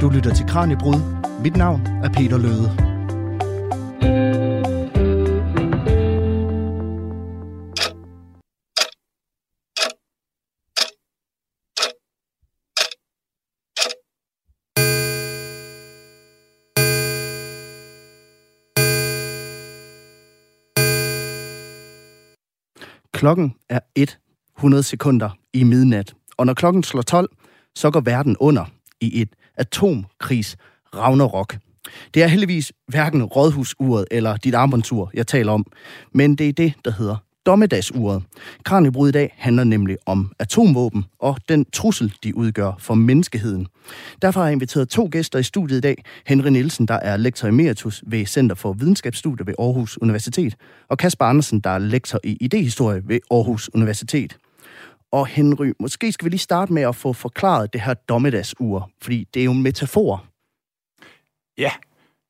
Du lytter til Kranjebrud. Mit navn er Peter Løde. Klokken er 100 sekunder i midnat, og når klokken slår 12, så går verden under i et atomkris Ragnarok. Det er heldigvis hverken rådhusuret eller dit armbåndsur, jeg taler om, men det er det, der hedder dommedagsuret. Kranjebrud i dag handler nemlig om atomvåben og den trussel, de udgør for menneskeheden. Derfor har jeg inviteret to gæster i studiet i dag. Henry Nielsen, der er lektor emeritus ved Center for Videnskabsstudier ved Aarhus Universitet, og Kasper Andersen, der er lektor i idehistorie ved Aarhus Universitet. Og Henry, måske skal vi lige starte med at få forklaret det her dommedagsur, fordi det er jo en metafor. Ja,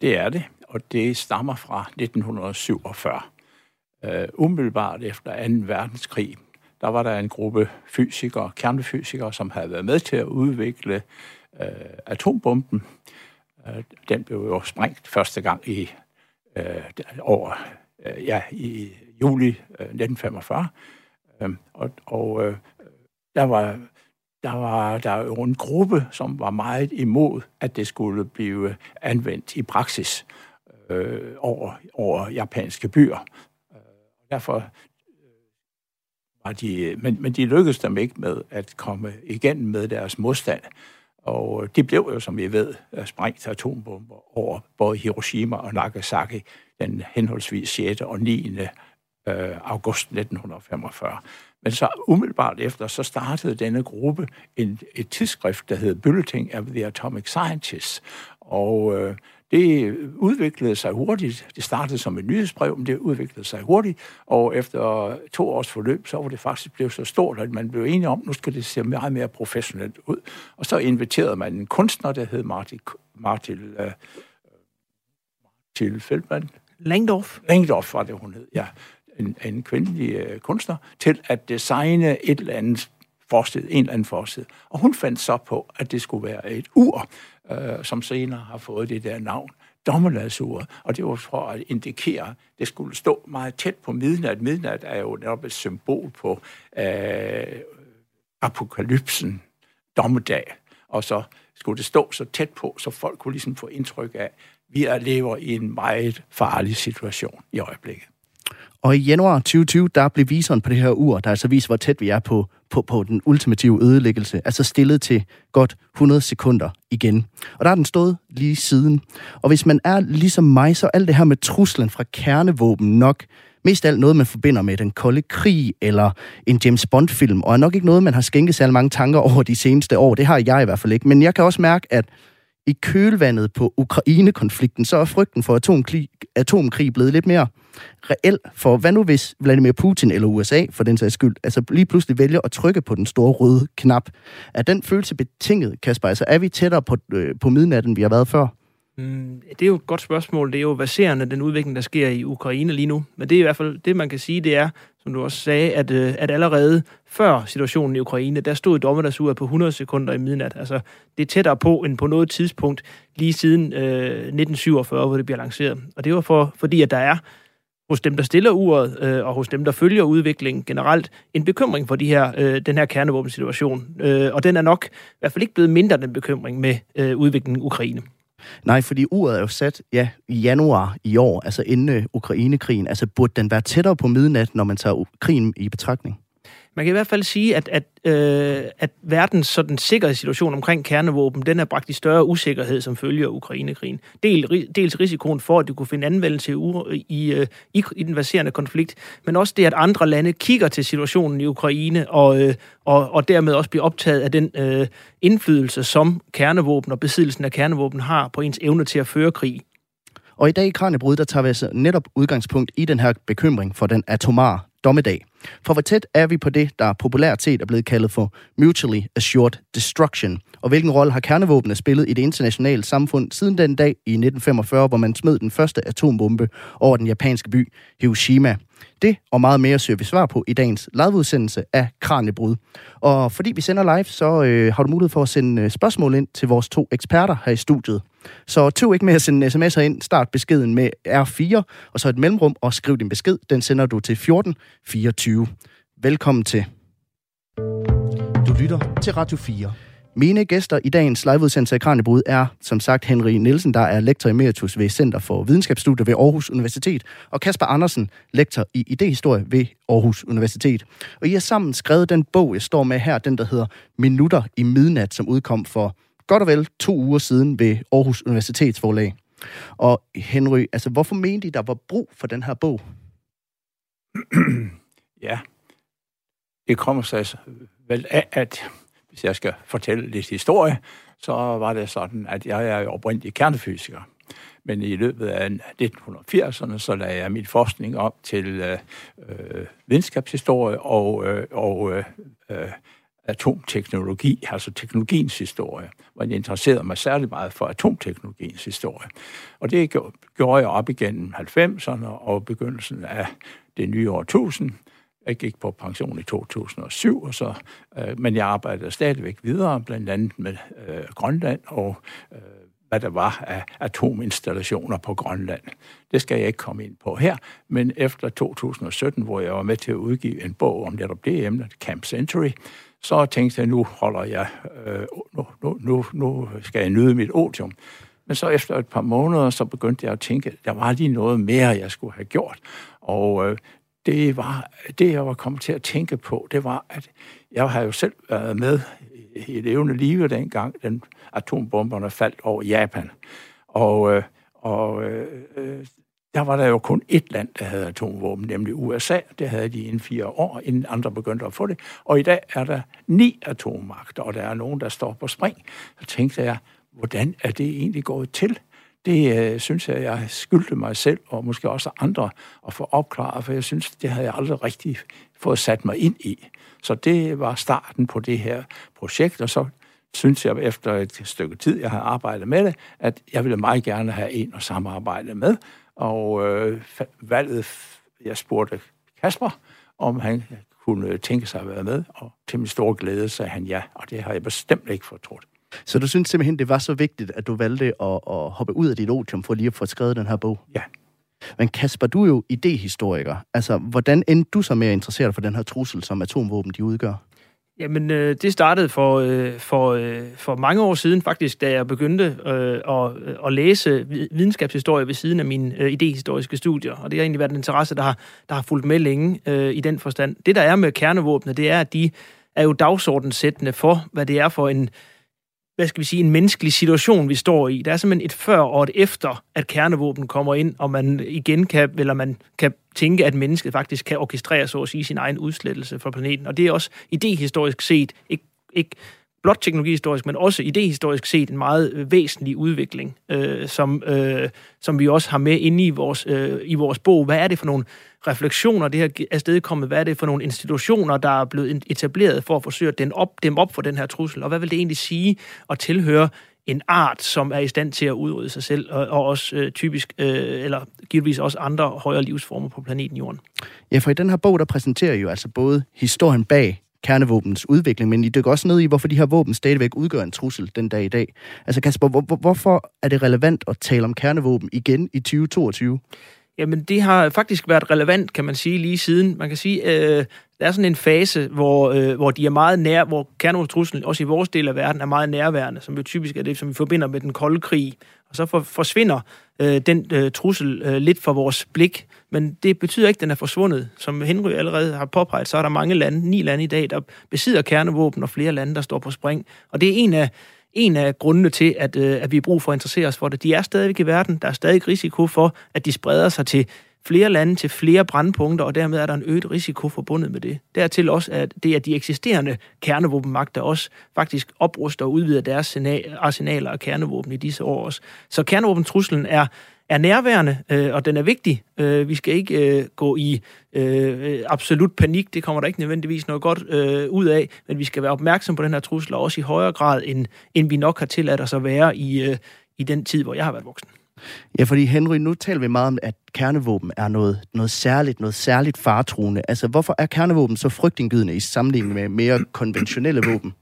det er det, og det stammer fra 1947. Uh, øh, umiddelbart efter 2. verdenskrig, der var der en gruppe fysikere, kernefysikere, som havde været med til at udvikle uh, atombomben. Uh, den blev jo sprængt første gang i uh, over, uh, ja, i juli uh, 1945. Uh, og og uh, der var der var der jo en gruppe, som var meget imod, at det skulle blive anvendt i praksis øh, over, over japanske byer. Øh, derfor øh, var de, men, men de lykkedes dem ikke med at komme igen med deres modstand. Og det blev jo, som vi ved, sprængt atombomber over både Hiroshima og Nagasaki den henholdsvis 6. og 9. Øh, august 1945. Men så umiddelbart efter, så startede denne gruppe en, et tidsskrift, der hed Bulletin of the Atomic Scientists. Og øh, det udviklede sig hurtigt. Det startede som et nyhedsbrev, men det udviklede sig hurtigt. Og efter to års forløb, så var det faktisk blevet så stort, at man blev enige om, nu skal det se meget mere professionelt ud. Og så inviterede man en kunstner, der hed Martin, Martin, uh, Martin Feldman. Langdorf. Langdorf var det, hun hed, ja en, en kvindelig øh, kunstner til at designe et eller andet forsted, en eller anden forsted. Og hun fandt så på, at det skulle være et ur, øh, som senere har fået det der navn, dommedagsur. Og det var for at indikere, at det skulle stå meget tæt på midnat. Midnat er jo netop et symbol på øh, apokalypsen, dommedag. Og så skulle det stå så tæt på, så folk kunne ligesom få indtryk af, at vi er lever i en meget farlig situation i øjeblikket. Og i januar 2020, der blev viseren på det her ur, der altså viser, hvor tæt vi er på, på, på den ultimative ødelæggelse, altså stillet til godt 100 sekunder igen. Og der har den stået lige siden. Og hvis man er ligesom mig, så alt det her med truslen fra kernevåben nok mest alt noget, man forbinder med den kolde krig eller en James Bond-film, og er nok ikke noget, man har skænket særlig mange tanker over de seneste år. Det har jeg i hvert fald ikke. Men jeg kan også mærke, at i kølvandet på Ukraine-konflikten, så er frygten for atomkrig, atomkrig blevet lidt mere reel. For hvad nu hvis Vladimir Putin eller USA, for den sags skyld, altså lige pludselig vælger at trykke på den store røde knap? Er den følelse betinget, Kasper? Altså er vi tættere på, øh, på midnatten, vi har været før? Mm, det er jo et godt spørgsmål. Det er jo baserende den udvikling, der sker i Ukraine lige nu. Men det er i hvert fald det, man kan sige, det er, som du også sagde, at, øh, at allerede før situationen i Ukraine, der stod dommedagsuret på 100 sekunder i midnat. Altså, det er tættere på end på noget tidspunkt lige siden øh, 1947, hvor det bliver lanceret. Og det var for, fordi, at der er hos dem, der stiller uret, øh, og hos dem, der følger udviklingen generelt, en bekymring for de her, øh, den her kernevåbensituation. Øh, og den er nok i hvert fald ikke blevet mindre, den bekymring med øh, udviklingen i Ukraine. Nej, fordi uret er jo sat ja, i januar i år, altså inden øh, Ukrainekrigen. Altså burde den være tættere på midnat, når man tager krigen i betragtning? Man kan i hvert fald sige, at, at, øh, at verdens sådan, sikkerhedssituation omkring kernevåben, den er bragt i større usikkerhed som følger Ukrainekrigen. Del, dels risikoen for, at du kunne finde anvendelse i, i, øh, i, i den baserende konflikt, men også det, at andre lande kigger til situationen i Ukraine, og, øh, og, og dermed også bliver optaget af den øh, indflydelse, som kernevåben og besiddelsen af kernevåben har på ens evne til at føre krig. Og i dag i Kranjebrud, der tager vi altså netop udgangspunkt i den her bekymring for den atomare dommedag. For hvor tæt er vi på det, der populært set er blevet kaldet for mutually assured destruction? Og hvilken rolle har kernevåbne spillet i det internationale samfund siden den dag i 1945, hvor man smed den første atombombe over den japanske by Hiroshima? Det og meget mere søger vi svar på i dagens liveudsendelse af Kranjebrud. Og fordi vi sender live, så øh, har du mulighed for at sende øh, spørgsmål ind til vores to eksperter her i studiet. Så tøv ikke med at sende sms'er ind. Start beskeden med R4, og så et mellemrum, og skriv din besked. Den sender du til 1424. Velkommen til. Du lytter til Radio 4. Mine gæster i dagens liveudsendelse af Kranjebrud er, som sagt, Henry Nielsen, der er lektor emeritus ved Center for Videnskabsstudier ved Aarhus Universitet, og Kasper Andersen, lektor i idehistorie ved Aarhus Universitet. Og I har sammen skrevet den bog, jeg står med her, den der hedder Minutter i midnat, som udkom for godt og vel to uger siden ved Aarhus Universitetsforlag. Og Henry, altså hvorfor mente I, der var brug for den her bog? ja, det kommer sig altså vel af, at hvis jeg skal fortælle lidt historie, så var det sådan, at jeg er oprindelig kernefysiker. Men i løbet af 1980'erne, så lagde jeg min forskning op til øh, øh videnskabshistorie og, øh, og øh, øh, atomteknologi, altså teknologiens historie, hvor jeg interesserede mig særlig meget for atomteknologiens historie. Og det gjorde jeg op igennem 90'erne og begyndelsen af det nye årtusind. Jeg gik på pension i 2007, og så, øh, men jeg arbejdede stadigvæk videre, blandt andet med øh, Grønland og øh, hvad der var af atominstallationer på Grønland. Det skal jeg ikke komme ind på her, men efter 2017, hvor jeg var med til at udgive en bog om netop det emne, Camp Century, så tænkte jeg, nu holder jeg, øh, nu, nu, nu, nu skal jeg nyde mit otium. Men så efter et par måneder, så begyndte jeg at tænke, der var lige noget mere, jeg skulle have gjort. Og øh, det var det, jeg var kommet til at tænke på, det var, at jeg har jo selv været med i levende live dengang, den atombomberne faldt over Japan. Og, øh, og øh, øh der var der jo kun ét land, der havde atomvåben, nemlig USA. Det havde de inden fire år, inden andre begyndte at få det. Og i dag er der ni atommagter, og der er nogen, der står på spring. Så tænkte jeg, hvordan er det egentlig gået til? Det øh, synes jeg, jeg skyldte mig selv, og måske også andre, at få opklaret, for jeg synes, det havde jeg aldrig rigtig fået sat mig ind i. Så det var starten på det her projekt, og så synes jeg efter et stykke tid, jeg har arbejdet med det, at jeg ville meget gerne have en at samarbejde med, og øh, valget, jeg spurgte Kasper, om han kunne tænke sig at være med, og til min store glæde sagde han ja, og det har jeg bestemt ikke fortrudt. Så du synes simpelthen, det var så vigtigt, at du valgte at, at hoppe ud af dit otium for lige at få skrevet den her bog? Ja. Men Kasper, du er jo idehistoriker. Altså, hvordan endte du så mere interesseret for den her trussel, som atomvåben de udgør? Jamen, øh, det startede for, øh, for, øh, for mange år siden faktisk, da jeg begyndte øh, at, øh, at læse videnskabshistorie ved siden af mine øh, idehistoriske studier. Og det har egentlig været en interesse, der har, der har fulgt med længe øh, i den forstand. Det, der er med kernevåbne, det er, at de er jo dagsordenssættende for, hvad det er for en, hvad skal vi sige, en menneskelig situation, vi står i. Der er simpelthen et før og et efter, at kernevåben kommer ind, og man igen kan, eller man kan tænke, at mennesket faktisk kan orkestrere, så at sige, sin egen udslettelse fra planeten. Og det er også idehistorisk set, ikke, ikke blot teknologihistorisk, men også idehistorisk set en meget øh, væsentlig udvikling, øh, som, øh, som vi også har med inde i vores, øh, i vores bog. Hvad er det for nogle refleksioner, det her er? Hvad er det for nogle institutioner, der er blevet etableret for at forsøge at dem op, dem op for den her trussel? Og hvad vil det egentlig sige at tilhøre en art, som er i stand til at udrydde sig selv, og, og også øh, typisk, øh, eller givetvis også andre højere livsformer på planeten Jorden. Ja, for i den her bog, der præsenterer I jo altså både historien bag kernevåbens udvikling, men I dykker også ned i, hvorfor de her våben stadigvæk udgør en trussel den dag i dag. Altså Kasper, hvor, hvorfor er det relevant at tale om kernevåben igen i 2022? Jamen, det har faktisk været relevant, kan man sige, lige siden. Man kan sige, øh, der er sådan en fase, hvor, øh, hvor de er meget nær, hvor kernevåbentruslen, også i vores del af verden, er meget nærværende, som jo typisk er det, som vi forbinder med den kolde krig. Og så for, forsvinder øh, den øh, trussel øh, lidt fra vores blik. Men det betyder ikke, at den er forsvundet. Som Henry allerede har påpeget, så er der mange lande, ni lande i dag, der besidder kernevåben, og flere lande, der står på spring. Og det er en af, en af grundene til, at, øh, at vi har brug for at interessere os for det. De er stadigvæk i verden. Der er stadig risiko for, at de spreder sig til flere lande, til flere brandpunkter, og dermed er der en øget risiko forbundet med det. Dertil også, at det er de eksisterende kernevåbenmagter også faktisk opruster og udvider deres arsenaler af kernevåben i disse år også. Så kernevåbentruslen er er nærværende, øh, og den er vigtig. Øh, vi skal ikke øh, gå i øh, absolut panik, det kommer der ikke nødvendigvis noget godt øh, ud af, men vi skal være opmærksom på den her trussel, og også i højere grad, end, end vi nok har tilladt os at være i, øh, i den tid, hvor jeg har været voksen. Ja, fordi Henry, nu taler vi meget om, at kernevåben er noget, noget særligt, noget særligt faretruende. Altså, hvorfor er kernevåben så frygtindgydende i sammenligning med mere konventionelle våben?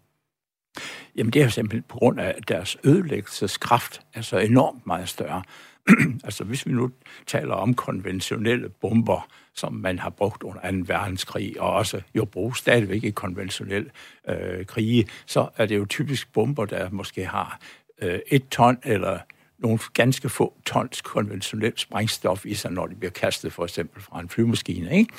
Jamen, det er simpelthen på grund af deres ødelæggelseskraft, altså enormt meget større. altså, hvis vi nu taler om konventionelle bomber, som man har brugt under 2. verdenskrig, og også jo bruges stadigvæk i konventionelle øh, krige, så er det jo typisk bomber, der måske har øh, et ton eller nogle ganske få tons konventionelt sprængstof i sig, når de bliver kastet for eksempel fra en flymaskine. Ikke?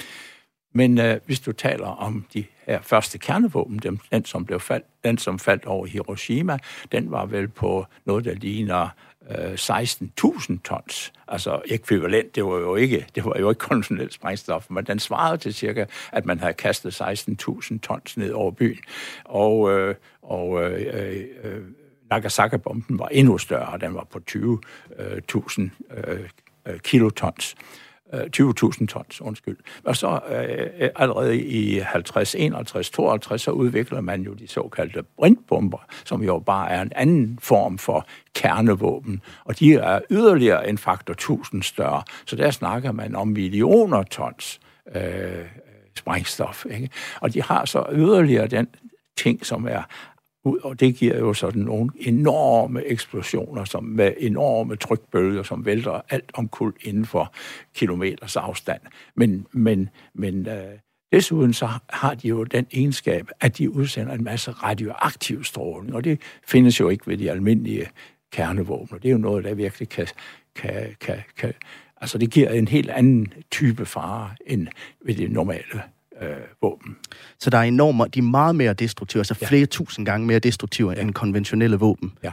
Men øh, hvis du taler om de her første kernevåben, dem, den, som blev faldt, den som faldt over Hiroshima, den var vel på noget, der ligner øh, 16.000 tons. Altså ekvivalent, det var jo ikke, det var jo ikke konventionelt sprængstof, men den svarede til cirka, at man havde kastet 16.000 tons ned over byen. Og, øh, og øh, øh, Nagasaki-bomben var endnu større, den var på 20.000 øh, øh, øh, kilotons. Øh, 20.000 tons, undskyld. Og så øh, øh allerede i 50, 51, 52, så udvikler man jo de såkaldte brintbomber, som jo bare er en anden form for kernevåben. Og de er yderligere en faktor 1000 større. Så der snakker man om millioner tons øh, sprængstof. Ikke? Og de har så yderligere den ting, som er ud, og det giver jo sådan nogle enorme eksplosioner som med enorme trykbølger, som vælter alt omkuld inden for kilometers afstand. Men, men, men øh, desuden så har de jo den egenskab, at de udsender en masse radioaktiv stråling, og det findes jo ikke ved de almindelige kernevåben, det er jo noget, der virkelig kan, kan, kan, kan altså det giver en helt anden type fare end ved det normale øh, våben. Så der er enormt, de er meget mere destruktive, altså ja. flere tusind gange mere destruktive ja. end konventionelle våben. Ja.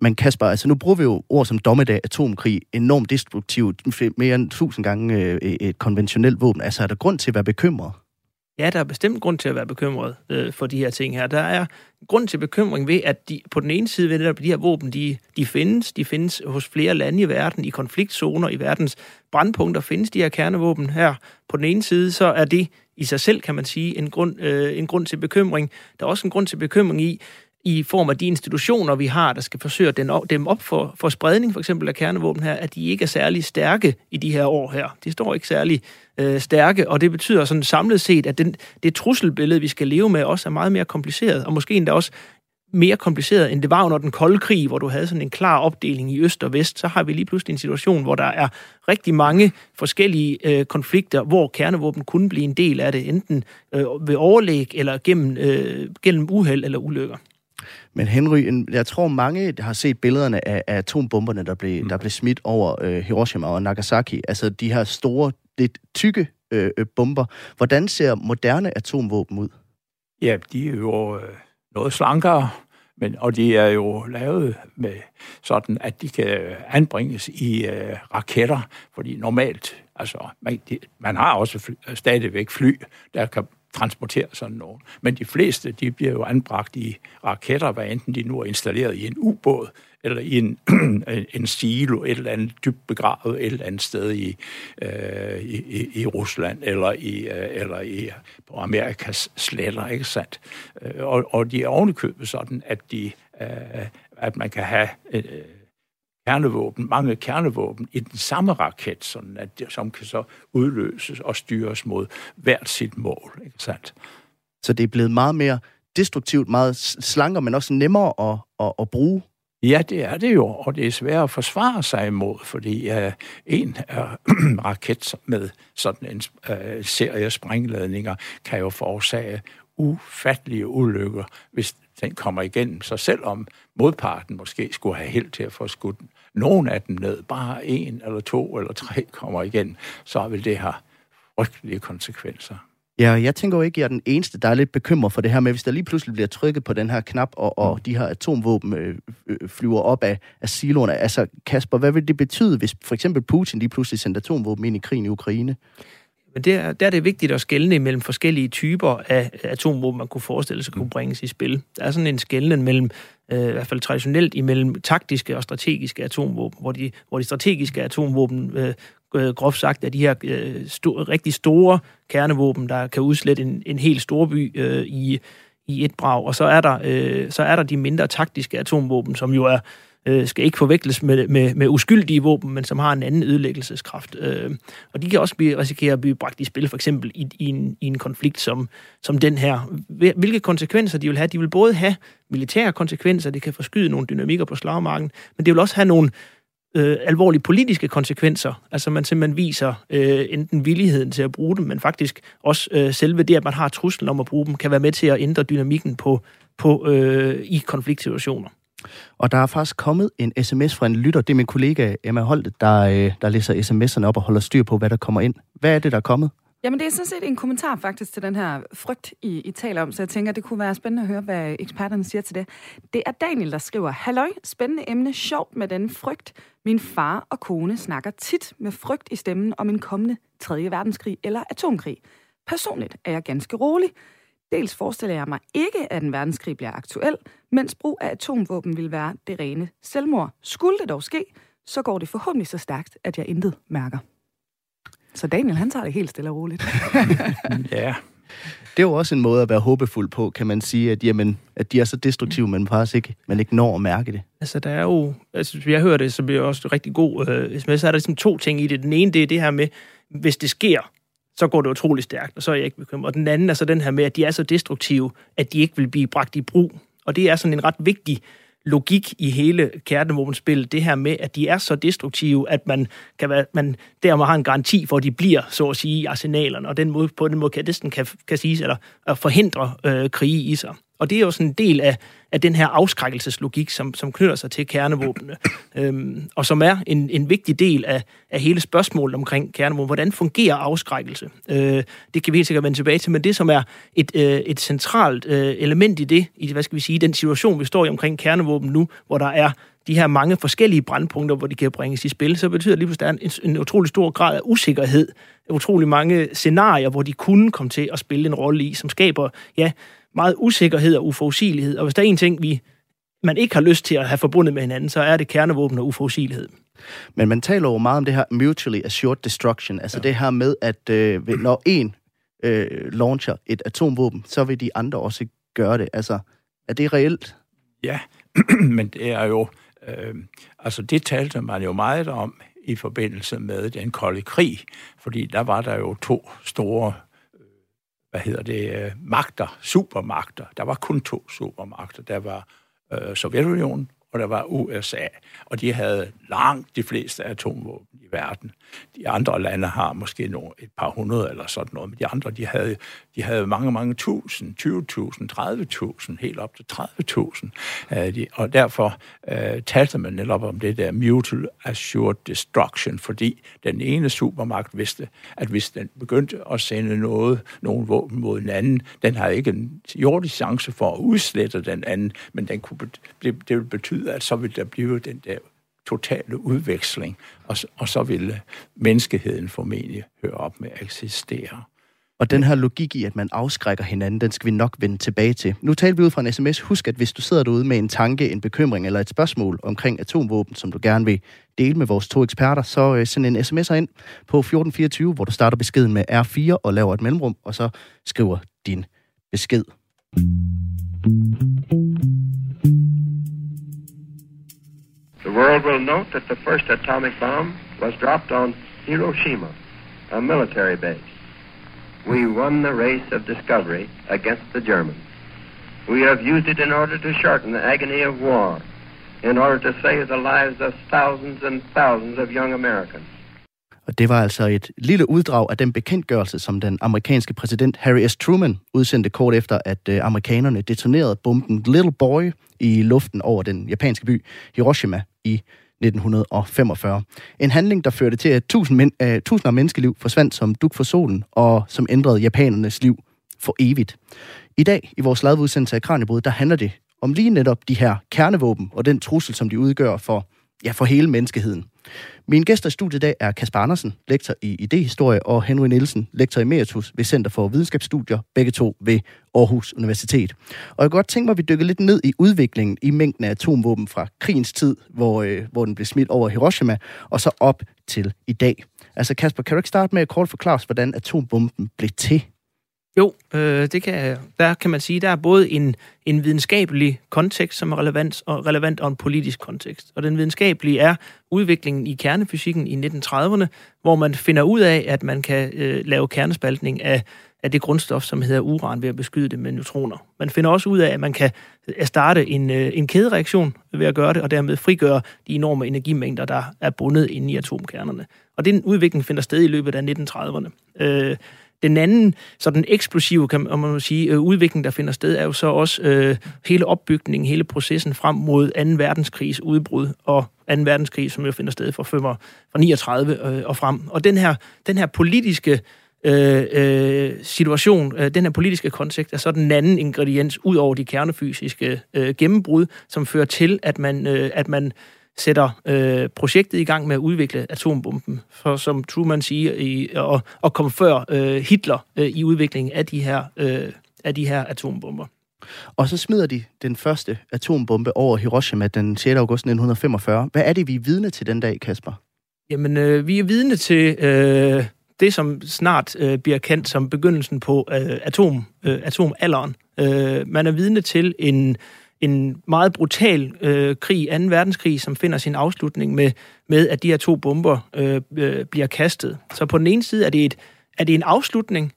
Men Kasper, altså nu bruger vi jo ord som dommedag, atomkrig, enormt destruktivt, mere end tusind gange øh, et konventionelt våben. Altså er der grund til at være bekymret? Ja, der er bestemt grund til at være bekymret øh, for de her ting her. Der er grund til bekymring ved, at de, på den ene side ved at de her våben, de, de findes. De findes hos flere lande i verden, i konfliktzoner, i verdens brandpunkter findes de her kernevåben her. På den ene side, så er det i sig selv, kan man sige, en grund, øh, en grund til bekymring. Der er også en grund til bekymring i, i form af de institutioner, vi har, der skal forsøge at dem op for, for spredning, for eksempel af kernevåben her, at de ikke er særlig stærke i de her år her. De står ikke særlig øh, stærke, og det betyder sådan samlet set, at den, det trusselbillede, vi skal leve med, også er meget mere kompliceret, og måske endda også mere kompliceret, end det var under den kolde krig, hvor du havde sådan en klar opdeling i øst og vest, så har vi lige pludselig en situation, hvor der er rigtig mange forskellige øh, konflikter, hvor kernevåben kunne blive en del af det, enten øh, ved overlæg eller gennem, øh, gennem uheld eller ulykker. Men Henry, jeg tror mange har set billederne af, af atombomberne, der blev, mm. der blev smidt over øh, Hiroshima og Nagasaki. Altså de her store, lidt tykke øh, øh bomber. Hvordan ser moderne atomvåben ud? Ja, de er jo øh, noget slankere, men, og de er jo lavet med sådan, at de kan anbringes i øh, raketter, fordi normalt, altså man, de, man har også fly, stadigvæk fly, der kan transportere sådan nogen. Men de fleste, de bliver jo anbragt i raketter, hvad enten de nu er installeret i en ubåd, eller i en, en silo et eller andet dybt begravet et eller andet sted i, øh, i, i Rusland, eller i, øh, eller i på Amerikas sletter, ikke sandt? Øh, og, og de er ovenikøbet sådan, at, de, øh, at man kan have øh, kernevåben, mange kernevåben i den samme raket, sådan at, som kan så udløses og styres mod hvert sit mål. Ikke sandt? Så det er blevet meget mere destruktivt, meget slankere, men også nemmere at, at, at bruge? Ja, det er det jo, og det er svært at forsvare sig imod, fordi uh, en uh, raket med sådan en uh, serie sprængladninger kan jo forårsage ufattelige ulykker, hvis den kommer igennem. Så selvom modparten måske skulle have held til at få skudt nogen af dem ned, bare en eller to eller tre kommer igen, så vil det have frygtelige konsekvenser. Ja, jeg tænker jo ikke, at jeg er den eneste, der er lidt bekymret for det her med, hvis der lige pludselig bliver trykket på den her knap, og, og mm. de her atomvåben øh, øh, flyver op af, af siloerne. Altså, Kasper, hvad vil det betyde, hvis for eksempel Putin lige pludselig sendte atomvåben ind i krigen i Ukraine? Men der, der er det vigtigt at skelne imellem forskellige typer af atomvåben, man kunne forestille sig kunne bringes i spil. Der er sådan en skældning mellem øh, i hvert fald traditionelt imellem taktiske og strategiske atomvåben, hvor de, hvor de strategiske atomvåben øh, øh, groft sagt er de her øh, sto- rigtig store kernevåben, der kan udslette en, en hel storby øh, i, i et brag. Og så er, der, øh, så er der de mindre taktiske atomvåben, som jo er øh, skal ikke forveksles med, med, med uskyldige våben, men som har en anden ødelæggelseskraft. Øh, og de kan også blive, risikere at blive bragt i spil, for eksempel i, i, en, i en konflikt som, som den her. Hvilke konsekvenser de vil have? De vil både have militære konsekvenser, det kan forskyde nogle dynamikker på slagmarken, men det vil også have nogle øh, alvorlige politiske konsekvenser. Altså man simpelthen viser øh, enten villigheden til at bruge dem, men faktisk også øh, selve det, at man har truslen om at bruge dem, kan være med til at ændre dynamikken på, på øh, i konfliktsituationer. Og der er faktisk kommet en sms fra en lytter. Det er min kollega Emma Holt, der, øh, der læser sms'erne op og holder styr på, hvad der kommer ind. Hvad er det, der er kommet? Jamen, det er sådan set en kommentar faktisk til den her frygt, I, I taler om, så jeg tænker, det kunne være spændende at høre, hvad eksperterne siger til det. Det er Daniel, der skriver, Halløj, spændende emne, sjovt med den frygt. Min far og kone snakker tit med frygt i stemmen om en kommende 3. verdenskrig eller atomkrig. Personligt er jeg ganske rolig. Dels forestiller jeg mig ikke, at en verdenskrig bliver aktuel, mens brug af atomvåben vil være det rene selvmord. Skulle det dog ske, så går det forhåbentlig så stærkt, at jeg intet mærker. Så Daniel, han tager det helt stille og roligt. ja. Det er jo også en måde at være håbefuld på, kan man sige, at, jamen, at de er så destruktive, men faktisk ikke, man ikke når at mærke det. Altså, der er jo, altså, hvis jeg hører det, så bliver det også rigtig god øh, sms. Så er der ligesom to ting i det. Den ene, det er det her med, hvis det sker, så går det utrolig stærkt, og så er jeg ikke bekymret. Og den anden er så den her med, at de er så destruktive, at de ikke vil blive bragt i brug. Og det er sådan en ret vigtig logik i hele kernevåbenspillet, det her med, at de er så destruktive, at man, kan være, man dermed har en garanti for, at de bliver, så at sige, i arsenalerne, og den måde, på den måde kan det kan, kan siges, eller at forhindre øh, krige i sig. Og det er jo sådan en del af, af den her afskrækkelseslogik, som, som knytter sig til kernevåbnene, øhm, og som er en, en vigtig del af, af hele spørgsmålet omkring kernevåben. Hvordan fungerer afskrækkelse? Øh, det kan vi helt sikkert vende tilbage til, men det, som er et, øh, et centralt øh, element i det, i hvad skal vi sige, den situation, vi står i omkring kernevåben nu, hvor der er de her mange forskellige brandpunkter, hvor de kan bringes i spil, så betyder det lige pludselig, en, en utrolig stor grad af usikkerhed, utrolig mange scenarier, hvor de kunne komme til at spille en rolle i, som skaber, ja, meget usikkerhed og uforudsigelighed. Og hvis der er en ting, vi man ikke har lyst til at have forbundet med hinanden, så er det kernevåben og uforudsigelighed. Men man taler jo meget om det her mutually assured destruction, altså ja. det her med, at øh, når en øh, launcher et atomvåben, så vil de andre også gøre det. Altså, er det reelt? Ja, men det er jo, øh, altså det talte man jo meget om i forbindelse med den kolde krig, fordi der var der jo to store hvad hedder det, øh, magter, supermagter. Der var kun to supermagter. Der var øh, Sovjetunionen, og der var USA. Og de havde langt de fleste atomvåben i verden. De andre lande har måske nogle, et par hundrede eller sådan noget, men de andre, de havde, de havde mange, mange tusind, 20.000, 30.000, helt op til 30.000. Øh, og derfor øh, talte man netop om det der mutual assured destruction, fordi den ene supermagt vidste, at hvis den begyndte at sende noget, nogle våben mod den anden, den havde ikke en jordisk chance for at udslette den anden, men den kunne, det, det ville betyde, at så ville der blive den der totale udveksling, og, og så ville menneskeheden formentlig høre op med at eksistere. Og den her logik i, at man afskrækker hinanden, den skal vi nok vende tilbage til. Nu taler vi ud fra en sms. Husk, at hvis du sidder derude med en tanke, en bekymring eller et spørgsmål omkring atomvåben, som du gerne vil dele med vores to eksperter, så øh, send en sms'er ind på 1424, hvor du starter beskeden med R4 og laver et mellemrum, og så skriver din besked. World will note that the first atomic bomb was dropped on Hiroshima, a military base. We won the race of discovery against the Germans. We have used it in order to shorten the agony of war, in order to save the lives of thousands and thousands of young Americans. Og det var altså et lille uddrag af den bekendtgørelse, som den amerikanske præsident Harry S. Truman udsendte kort efter, at øh, amerikanerne detonerede bomben Little Boy i luften over den japanske by Hiroshima i 1945. En handling, der førte til, at tusind men, uh, tusinder af menneskeliv forsvandt som duk for solen, og som ændrede japanernes liv for evigt. I dag, i vores live udsendelse af Kranjebrud, der handler det om lige netop de her kernevåben og den trussel, som de udgør for ja, for hele menneskeheden. Min gæster i studiet i dag er Kasper Andersen, lektor i idehistorie, og Henry Nielsen, lektor emeritus ved Center for Videnskabsstudier, begge to ved Aarhus Universitet. Og jeg kunne godt tænke mig, at vi dykker lidt ned i udviklingen i mængden af atomvåben fra krigens tid, hvor, øh, hvor den blev smidt over Hiroshima, og så op til i dag. Altså Kasper, kan du ikke starte med at kort forklare os, hvordan atombomben blev til? Jo, øh, det kan, der kan man sige, der er både en, en videnskabelig kontekst, som er relevant og, relevant, og en politisk kontekst. Og den videnskabelige er udviklingen i kernefysikken i 1930'erne, hvor man finder ud af, at man kan øh, lave kernespaltning af, af det grundstof, som hedder uran, ved at beskyde det med neutroner. Man finder også ud af, at man kan øh, starte en, øh, en kædereaktion ved at gøre det, og dermed frigøre de enorme energimængder, der er bundet inde i atomkernerne. Og den udvikling finder sted i løbet af 1930'erne. Øh, den anden sådan eksplosive, kan man sige, øh, udvikling, der finder sted, er jo så også øh, hele opbygningen, hele processen frem mod 2. verdenskrigs udbrud, og 2. verdenskrig, som jo finder sted fra, fra 39 øh, og frem. Og den her, den her politiske øh, øh, situation, øh, den her politiske kontekst, er så den anden ingrediens ud over de kernefysiske øh, gennembrud, som fører til, at man, øh, at man sætter øh, projektet i gang med at udvikle atombomben, for som Truman siger, i, og, og komme før øh, Hitler øh, i udviklingen af de her, øh, af de her atombomber. Og så smider de den første atombombe over Hiroshima den 6. august 1945. Hvad er det, vi er vidne til den dag, Kasper? Jamen, øh, vi er vidne til øh, det, som snart øh, bliver kendt som begyndelsen på øh, atom, øh, atomalderen. Øh, man er vidne til en en meget brutal øh, krig, 2. verdenskrig, som finder sin afslutning med, med at de her to bomber øh, øh, bliver kastet. Så på den ene side er det, et, er det en afslutning,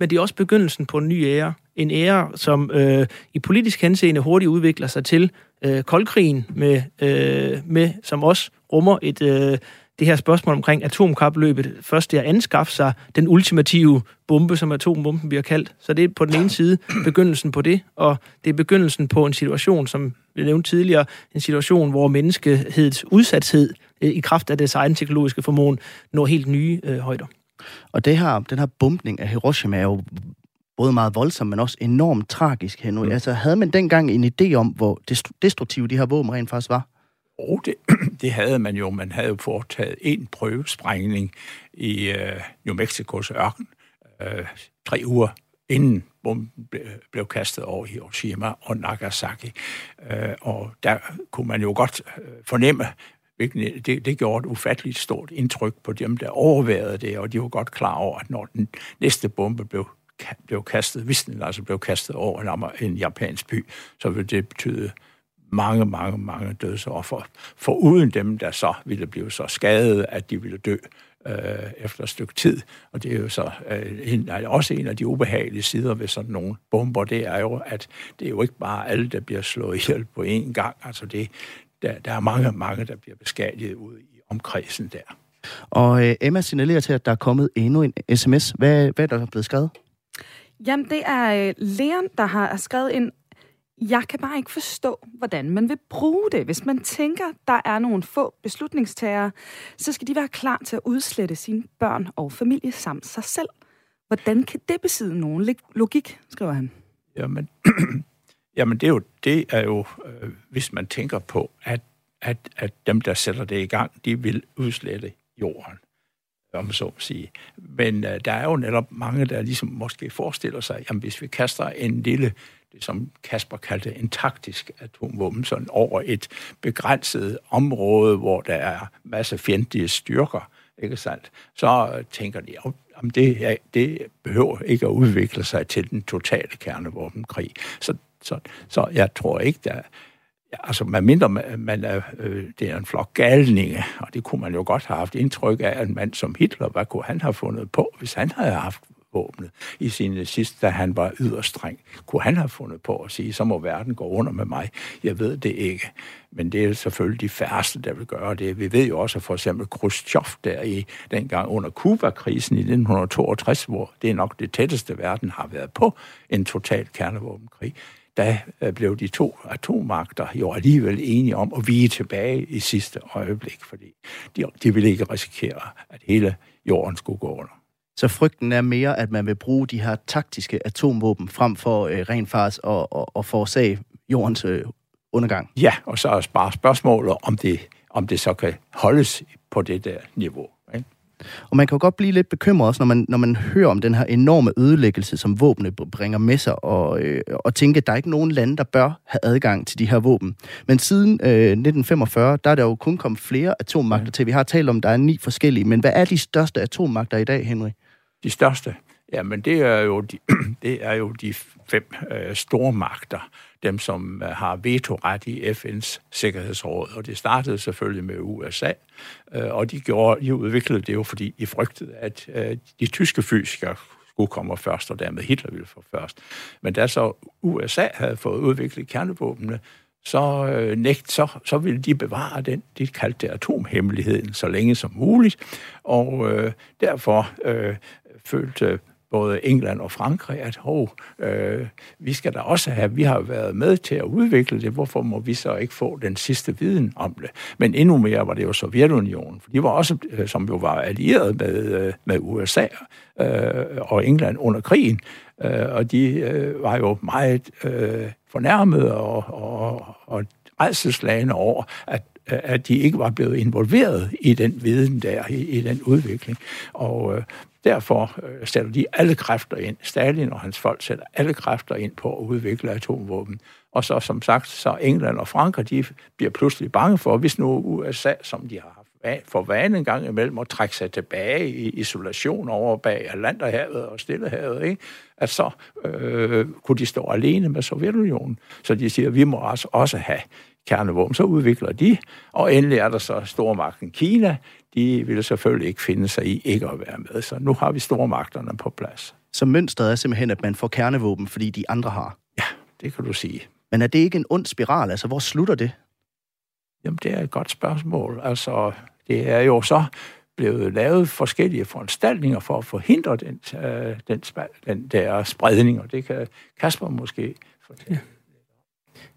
men det er også begyndelsen på en ny ære. En ære, som øh, i politisk henseende hurtigt udvikler sig til øh, koldkrigen, med, øh, med, som også rummer et, øh, det her spørgsmål omkring atomkapløbet. Først det at anskaffe sig den ultimative bombe, som atombomben bliver kaldt. Så det er på den ene side begyndelsen på det, og det er begyndelsen på en situation, som vi nævnte tidligere, en situation, hvor menneskehedets udsathed øh, i kraft af dets egen teknologiske formåen når helt nye øh, højder. Og det her, den her bumpning af Hiroshima er jo både meget voldsom, men også enormt tragisk, Henry. Mm. Altså, havde man dengang en idé om, hvor destruktive de her våben rent faktisk var? Og det, det havde man jo. Man havde jo foretaget en prøvesprængning i øh, New Mexicos ørken øh, tre uger inden bomben blev kastet over Hiroshima og Nagasaki. Øh, og der kunne man jo godt øh, fornemme, det, det gjorde et ufatteligt stort indtryk på dem, der overværede det, og de var godt klar over, at når den næste bombe blev, blev kastet, hvis den altså blev kastet over en, en japansk by, så ville det betyde mange, mange, mange dødsoffer, for uden dem, der så ville blive så skadet, at de ville dø øh, efter et stykke tid. Og det er jo så øh, en, også en af de ubehagelige sider ved sådan nogle bomber, det er jo, at det er jo ikke bare alle, der bliver slået ihjel på én gang. Altså det, der, der er mange, mange, der bliver beskadiget ud i omkredsen der. Og øh, Emma signalerer til, at der er kommet endnu en sms. Hvad, hvad er der blevet skrevet? Jamen, det er øh, Leon, der har skrevet ind, jeg kan bare ikke forstå, hvordan man vil bruge det. Hvis man tænker, der er nogle få beslutningstagere, så skal de være klar til at udslette sine børn og familie samt sig selv. Hvordan kan det besidde nogen logik, skriver han. Jamen, jamen det, er jo, det er jo, øh, hvis man tænker på, at, at, at dem, der sætter det i gang, de vil udslette jorden om så at sige. Men øh, der er jo netop mange, der ligesom måske forestiller sig, at hvis vi kaster en lille det, som Kasper kaldte en taktisk atomvåben, sådan over et begrænset område, hvor der er masse fjendtlige styrker, ikke sandt? Så tænker de, om det, det behøver ikke at udvikle sig til den totale kernevåbenkrig. Så, så, så jeg tror ikke, der altså man mindre man er, øh, det er en flok galninge, og det kunne man jo godt have haft indtryk af, at en mand som Hitler, hvad kunne han have fundet på, hvis han havde haft våbnet i sin sidste, da han var yderst streng. Kunne han have fundet på at sige, så må verden gå under med mig? Jeg ved det ikke. Men det er selvfølgelig de færreste, der vil gøre det. Vi ved jo også, at for eksempel Khrushchev der i dengang under Kuba-krisen i 1962, hvor det er nok det tætteste, verden har været på en total kernevåbenkrig, der øh, blev de to atommagter jo alligevel enige om at vige tilbage i sidste øjeblik, fordi de, de ville ikke risikere, at hele jorden skulle gå under. Så frygten er mere, at man vil bruge de her taktiske atomvåben frem for øh, rent faktisk at, at, at forårsage jordens øh, undergang. Ja, og så er bare spørgsmålet, om det, om det så kan holdes på det der niveau. Ikke? Og man kan jo godt blive lidt bekymret også, når man, når man hører om den her enorme ødelæggelse, som våbne bringer med sig, og, øh, og tænke, at der er ikke nogen lande, der bør have adgang til de her våben. Men siden øh, 1945, der er der jo kun kommet flere atommagter til. Vi har talt om, at der er ni forskellige, men hvad er de største atommagter i dag, Henry? De største? Jamen, det er jo de, det er jo de fem øh, store magter, dem som øh, har vetoret i FN's Sikkerhedsråd, og det startede selvfølgelig med USA, øh, og de, gjorde, de udviklede det jo, fordi de frygtede, at øh, de tyske fysikere skulle komme først, og dermed Hitler ville få først. Men da så USA havde fået udviklet kernevåbnene, så, øh, nægt, så, så ville de bevare den, de kaldte atomhemmeligheden, så længe som muligt, og øh, derfor øh, følte både England og Frankrig, at hov, øh, vi skal da også have, vi har været med til at udvikle det, hvorfor må vi så ikke få den sidste viden om det? Men endnu mere var det jo Sovjetunionen, for de var også, øh, som jo var allieret med, øh, med USA øh, og England under krigen, øh, og de øh, var jo meget øh, fornærmede og, og, og redselslagende over, at at de ikke var blevet involveret i den viden der, i, i den udvikling. Og øh, Derfor øh, sætter de alle kræfter ind. Stalin og hans folk sætter alle kræfter ind på at udvikle atomvåben. Og så som sagt, så England og Frankrig, de bliver pludselig bange for, hvis nu USA, som de har for vane en gang imellem, at trække sig tilbage i isolation over bag Atlanterhavet og Stillehavet, ikke? at så øh, kunne de stå alene med Sovjetunionen. Så de siger, at vi må også, også have kernevåben. Så udvikler de, og endelig er der så stormagten Kina de ville selvfølgelig ikke finde sig i ikke at være med. Så nu har vi store magterne på plads. Så mønstret er simpelthen, at man får kernevåben, fordi de andre har? Ja, det kan du sige. Men er det ikke en ond spiral? Altså, hvor slutter det? Jamen, det er et godt spørgsmål. Altså, det er jo så blevet lavet forskellige foranstaltninger for at forhindre den, øh, den, den der spredning, og det kan Kasper måske fortælle. Ja.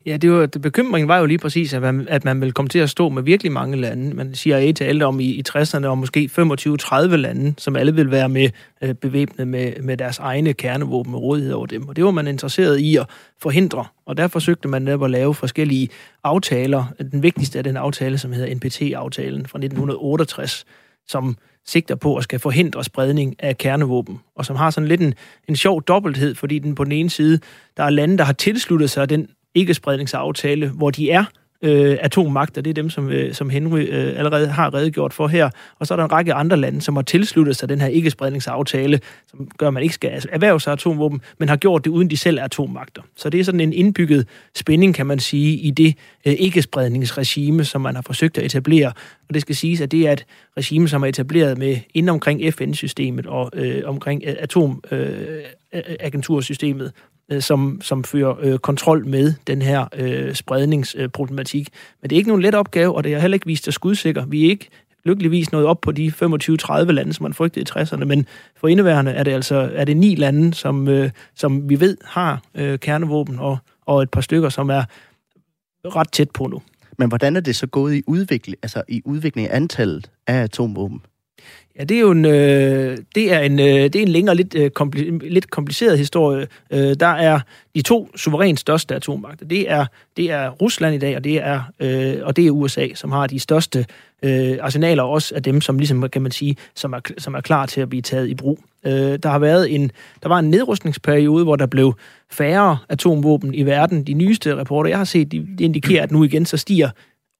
Ja, det var, det, bekymringen var jo lige præcis, at man, at man ville komme til at stå med virkelig mange lande. Man siger et til alle om i, i 60'erne, og måske 25-30 lande, som alle vil være med øh, bevæbnet med, med deres egne kernevåben og rådighed over dem. Og det var man interesseret i at forhindre, og der forsøgte man netop at lave forskellige aftaler. Den vigtigste er den aftale, som hedder NPT-aftalen fra 1968, som sigter på at skal forhindre spredning af kernevåben, og som har sådan lidt en, en sjov dobbelthed, fordi den på den ene side, der er lande, der har tilsluttet sig den ikke-spredningsaftale, hvor de er øh, atommagter. Det er dem, som, øh, som Henry øh, allerede har redegjort for her. Og så er der en række andre lande, som har tilsluttet sig den her ikke-spredningsaftale, som gør, at man ikke skal erhverve sig atomvåben, men har gjort det, uden de selv er atommagter. Så det er sådan en indbygget spænding, kan man sige, i det øh, ikke-spredningsregime, som man har forsøgt at etablere. Og det skal siges, at det er et regime, som er etableret med inden omkring FN-systemet og øh, omkring øh, atomagentursystemet, øh, Øh, som, som fører øh, kontrol med den her øh, spredningsproblematik. Men det er ikke nogen let opgave, og det er heller ikke vist sig skudsikker. Vi er ikke lykkeligvis nået op på de 25-30 lande, som man frygtede i 60'erne, men for indeværende er det altså er det ni lande, som, øh, som vi ved har øh, kernevåben, og, og et par stykker, som er ret tæt på nu. Men hvordan er det så gået i udvikling, altså i udvikling af antallet af atomvåben? Ja, det er jo en, øh, det er en, øh, det er en længere, lidt, øh, kompli- lidt kompliceret historie. Øh, der er de to suverænt største atommagter. Det er, det er Rusland i dag, og det er, øh, og det er USA, som har de største øh, arsenaler, også af dem, som ligesom, kan man sige, som er, som er klar til at blive taget i brug. Øh, der har været en, der var en nedrustningsperiode, hvor der blev færre atomvåben i verden. De nyeste rapporter, jeg har set, de, de indikerer, at nu igen så stiger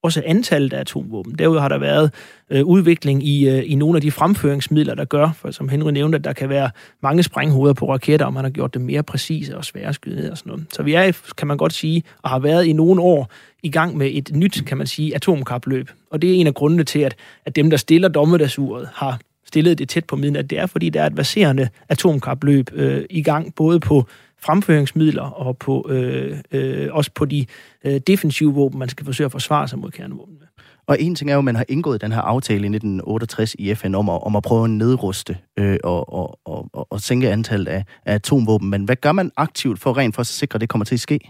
også antallet af atomvåben. Derudover har der været øh, udvikling i, øh, i nogle af de fremføringsmidler, der gør, for som Henry nævnte, at der kan være mange sprænghoveder på raketter, og man har gjort det mere præcise og svære at skyde ned og sådan noget. Så vi er, kan man godt sige, og har været i nogle år i gang med et nyt, kan man sige, atomkapløb. Og det er en af grundene til, at, at dem, der stiller dommedagsuret, har stillet det tæt på midnat. Det er, fordi der er et baserende atomkapløb øh, i gang, både på fremføringsmidler og på, øh, øh, også på de øh, defensive våben, man skal forsøge at forsvare sig mod kernevåben med. Og en ting er jo, at man har indgået den her aftale i 1968 i FN om at, om at prøve at nedruste øh, og, og, og, og sænke antallet af, af atomvåben. Men hvad gør man aktivt for rent for at sikre, at det kommer til at ske?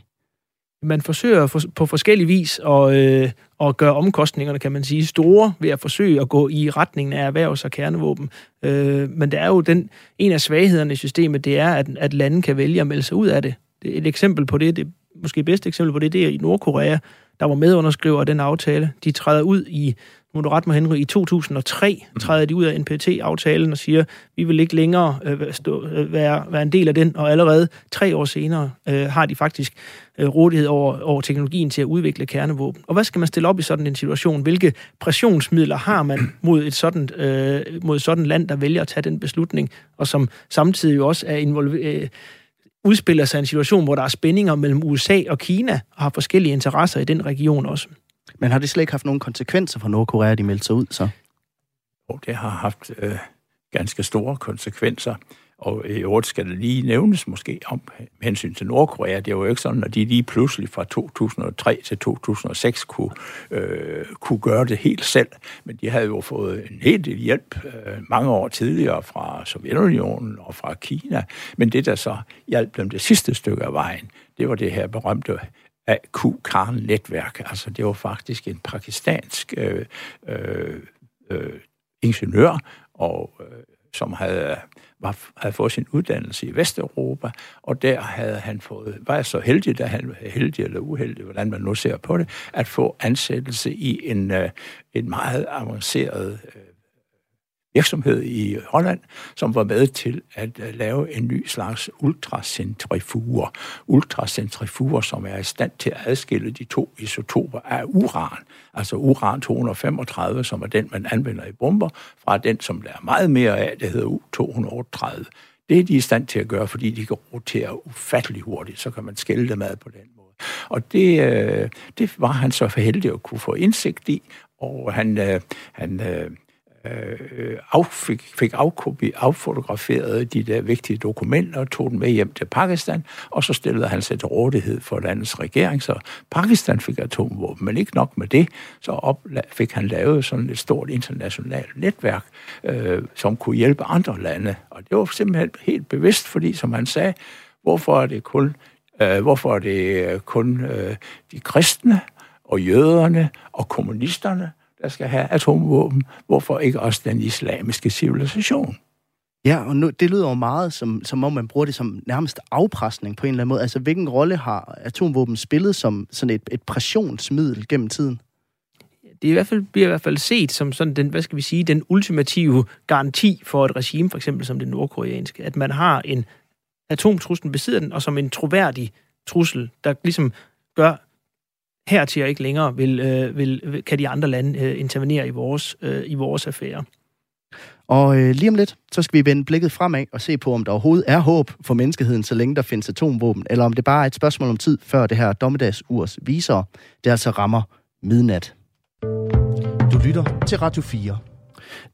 Man forsøger for, på forskellig vis at, øh, at gøre omkostningerne, kan man sige, store ved at forsøge at gå i retningen af erhvervs- og kernevåben. Øh, men det er jo den, en af svaghederne i systemet, det er, at, at lande kan vælge at melde sig ud af det. et eksempel på det, det måske bedste eksempel på det, det er i Nordkorea, der var medunderskriver af den aftale. De træder ud i må du ret mig, Henry, i 2003 mm. træder de ud af NPT-aftalen og siger, vi vil ikke længere øh, stå, øh, være, være en del af den, og allerede tre år senere øh, har de faktisk øh, rådighed over, over teknologien til at udvikle kernevåben. Og hvad skal man stille op i sådan en situation? Hvilke pressionsmidler har man mod et sådan, øh, mod sådan land, der vælger at tage den beslutning, og som samtidig jo også er involveret øh, udspiller sig en situation, hvor der er spændinger mellem USA og Kina, og har forskellige interesser i den region også. Men har det slet ikke haft nogen konsekvenser for Nordkorea, de meldte sig ud så? Og det har haft øh, ganske store konsekvenser. Og i øvrigt skal det lige nævnes måske om hensyn til Nordkorea. Det var jo ikke sådan, at de lige pludselig fra 2003 til 2006 kunne, øh, kunne gøre det helt selv. Men de havde jo fået en hel del hjælp øh, mange år tidligere fra Sovjetunionen og fra Kina. Men det, der så hjalp dem det sidste stykke af vejen, det var det her berømte AQ-Karn-netværk. Altså, det var faktisk en pakistansk øh, øh, øh, ingeniør, og, øh, som havde, var, havde fået sin uddannelse i Vesteuropa, og der havde han fået, var så heldig, da han heldig eller uheldig, hvordan man nu ser på det, at få ansættelse i en, øh, en meget avanceret øh, virksomhed i Holland, som var med til at øh, lave en ny slags ultracentrifuger. Ultracentrifuger, som er i stand til at adskille de to isotoper af uran, altså uran-235, som er den, man anvender i bomber, fra den, som der er meget mere af, det hedder U-238. Det er de i stand til at gøre, fordi de kan rotere ufattelig hurtigt, så kan man skælde dem ad på den måde. Og det, øh, det var han så for heldig at kunne få indsigt i, og han, øh, han øh, af, fik, fik afkopi, affotograferet de der vigtige dokumenter og tog dem med hjem til Pakistan, og så stillede han sig til rådighed for landets regering, så Pakistan fik atomvåben, men ikke nok med det, så op, fik han lavet sådan et stort internationalt netværk, øh, som kunne hjælpe andre lande, og det var simpelthen helt bevidst, fordi som han sagde, hvorfor er det kun, øh, hvorfor er det kun øh, de kristne og jøderne og kommunisterne, der skal have atomvåben. Hvorfor ikke også den islamiske civilisation? Ja, og nu, det lyder jo meget som, som om, man bruger det som nærmest afpresning på en eller anden måde. Altså, hvilken rolle har atomvåben spillet som sådan et, et pressionsmiddel gennem tiden? det er i hvert fald, bliver i hvert fald set som sådan den, hvad skal vi sige, den ultimative garanti for et regime, for eksempel som det nordkoreanske, at man har en atomtrussel besidder den, og som en troværdig trussel, der ligesom gør, her til ikke længere vil, øh, vil, kan de andre lande øh, intervenere i vores, øh, i vores affære. Og øh, lige om lidt, så skal vi vende blikket fremad og se på, om der overhovedet er håb for menneskeheden, så længe der findes atomvåben, eller om det bare er et spørgsmål om tid, før det her dommedagsurs viser, det altså rammer midnat. Du lytter til Radio 4.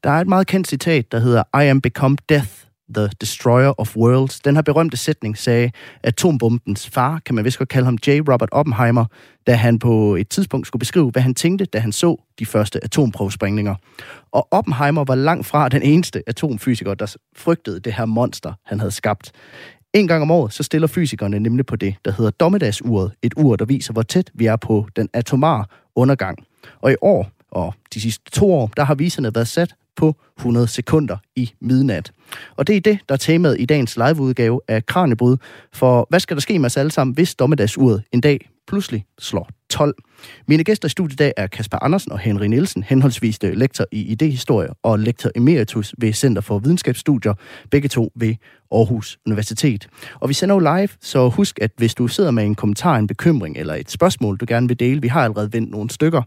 Der er et meget kendt citat, der hedder I am become death, The Destroyer of Worlds. Den her berømte sætning sagde atombombens far, kan man vist godt kalde ham J. Robert Oppenheimer, da han på et tidspunkt skulle beskrive, hvad han tænkte, da han så de første atomprøvesprængninger. Og Oppenheimer var langt fra den eneste atomfysiker, der frygtede det her monster, han havde skabt. En gang om året, så stiller fysikerne nemlig på det, der hedder dommedagsuret, et ur, der viser, hvor tæt vi er på den atomare undergang. Og i år, og de sidste to år, der har viserne været sat på 100 sekunder i midnat. Og det er det, der er temaet i dagens liveudgave af Kranjebrud. For hvad skal der ske med os alle sammen, hvis dommedagsuret en dag pludselig slår 12? Mine gæster i studiet i dag er Kasper Andersen og Henry Nielsen, henholdsvis øh, lektor i idehistorie og lektor emeritus ved Center for Videnskabsstudier, begge to ved Aarhus Universitet. Og vi sender jo live, så husk, at hvis du sidder med en kommentar, en bekymring eller et spørgsmål, du gerne vil dele, vi har allerede vendt nogle stykker,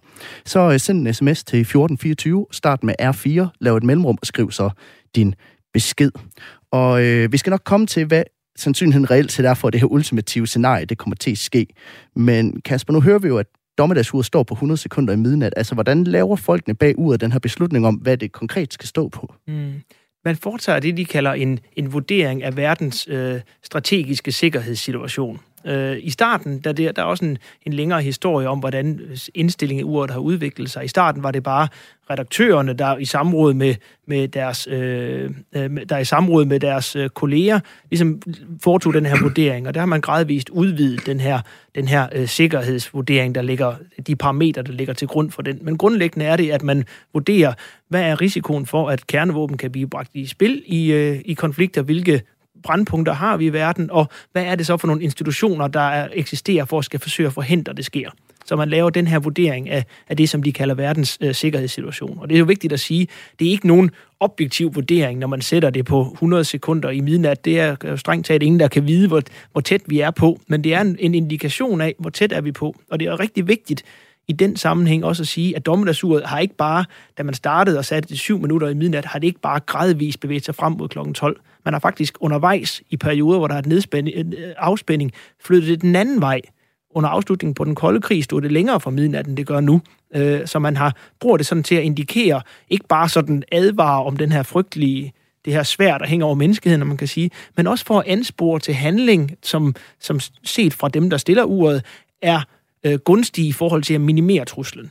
så øh, send en sms til 1424, start med R4, lav et mellemrum og skriv så din besked. Og øh, vi skal nok komme til, hvad sandsynligheden reelt set er for, at det her ultimative scenarie, det kommer til at ske. Men Kasper, nu hører vi jo, at dommedagsuret står på 100 sekunder i midnat. Altså, hvordan laver folkene bag uret den her beslutning om, hvad det konkret skal stå på? Mm. Man foretager det, de kalder en, en vurdering af verdens øh, strategiske sikkerhedssituation. Øh, I starten, der, der, der er også en, en længere historie om, hvordan indstillingen i uret har udviklet sig. I starten var det bare redaktørerne, der i samråd med, med deres, øh, øh der i samråd med deres øh, kolleger ligesom foretog den her vurdering, og der har man gradvist udvidet den her, den her øh, sikkerhedsvurdering, der ligger, de parametre, der ligger til grund for den. Men grundlæggende er det, at man vurderer, hvad er risikoen for, at kernevåben kan blive bragt i spil i, øh, i konflikter, hvilke brandpunkter har vi i verden, og hvad er det så for nogle institutioner, der eksisterer for at skal forsøge at forhindre, at det sker. Så man laver den her vurdering af, af det, som de kalder verdens øh, sikkerhedssituation. Og det er jo vigtigt at sige, det er ikke nogen objektiv vurdering, når man sætter det på 100 sekunder i midnat. Det er øh, strengt taget ingen, der kan vide, hvor, hvor tæt vi er på, men det er en, en indikation af, hvor tæt er vi på. Og det er rigtig vigtigt, i den sammenhæng også at sige, at dommedagsuret har ikke bare, da man startede og satte det syv minutter i midnat, har det ikke bare gradvist bevæget sig frem mod kl. 12. Man har faktisk undervejs i perioder, hvor der er et øh, afspænding, flyttet det den anden vej. Under afslutningen på den kolde krig stod det længere fra midnat, end det gør nu. Øh, så man har bruger det sådan til at indikere, ikke bare sådan advare om den her frygtelige det her svært, der hænger over menneskeheden, man kan sige, men også for at anspore til handling, som, som set fra dem, der stiller uret, er øh, gunstige i forhold til at minimere truslen.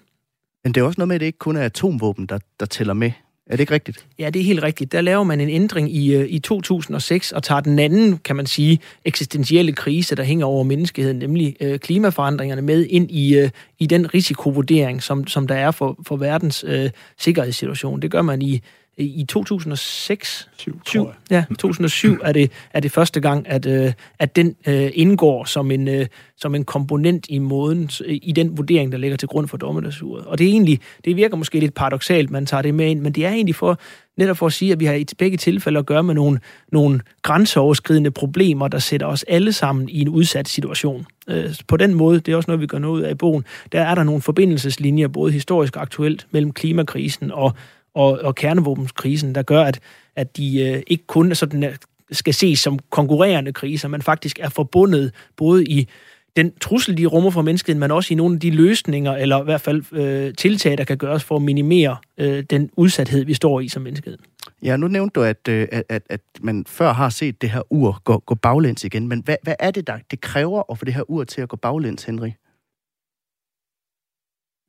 Men det er også noget med, at det ikke kun er atomvåben, der, der tæller med. Er det ikke rigtigt? Ja, det er helt rigtigt. Der laver man en ændring i, øh, i 2006 og tager den anden, kan man sige, eksistentielle krise, der hænger over menneskeheden, nemlig øh, klimaforandringerne med ind i, øh, i den risikovurdering, som, som der er for, for verdens øh, sikkerhedssituation. Det gør man i, i 2006, 7, 7, ja, 2007 er det, er det første gang, at, øh, at den øh, indgår som en, øh, som en komponent i måden, i den vurdering, der ligger til grund for dommedagsuret. Og det er egentlig, det virker måske lidt paradoxalt, man tager det med ind, men det er egentlig for, netop for at sige, at vi har i begge tilfælde at gøre med nogle, nogle grænseoverskridende problemer, der sætter os alle sammen i en udsat situation. Øh, på den måde, det er også noget, vi gør noget ud af i bogen, der er der nogle forbindelseslinjer, både historisk og aktuelt, mellem klimakrisen og og, og kernevåbenskrisen, der gør, at, at de øh, ikke kun sådan, øh, skal ses som konkurrerende kriser, men faktisk er forbundet både i den trussel, de rummer for menneskeheden, men også i nogle af de løsninger, eller i hvert fald øh, tiltag, der kan gøres for at minimere øh, den udsathed, vi står i som menneskehed. Ja, nu nævnte du, at, øh, at, at, man før har set det her ur gå, gå baglæns igen, men hvad, hvad er det, der det kræver at få det her ur til at gå baglæns, Henry?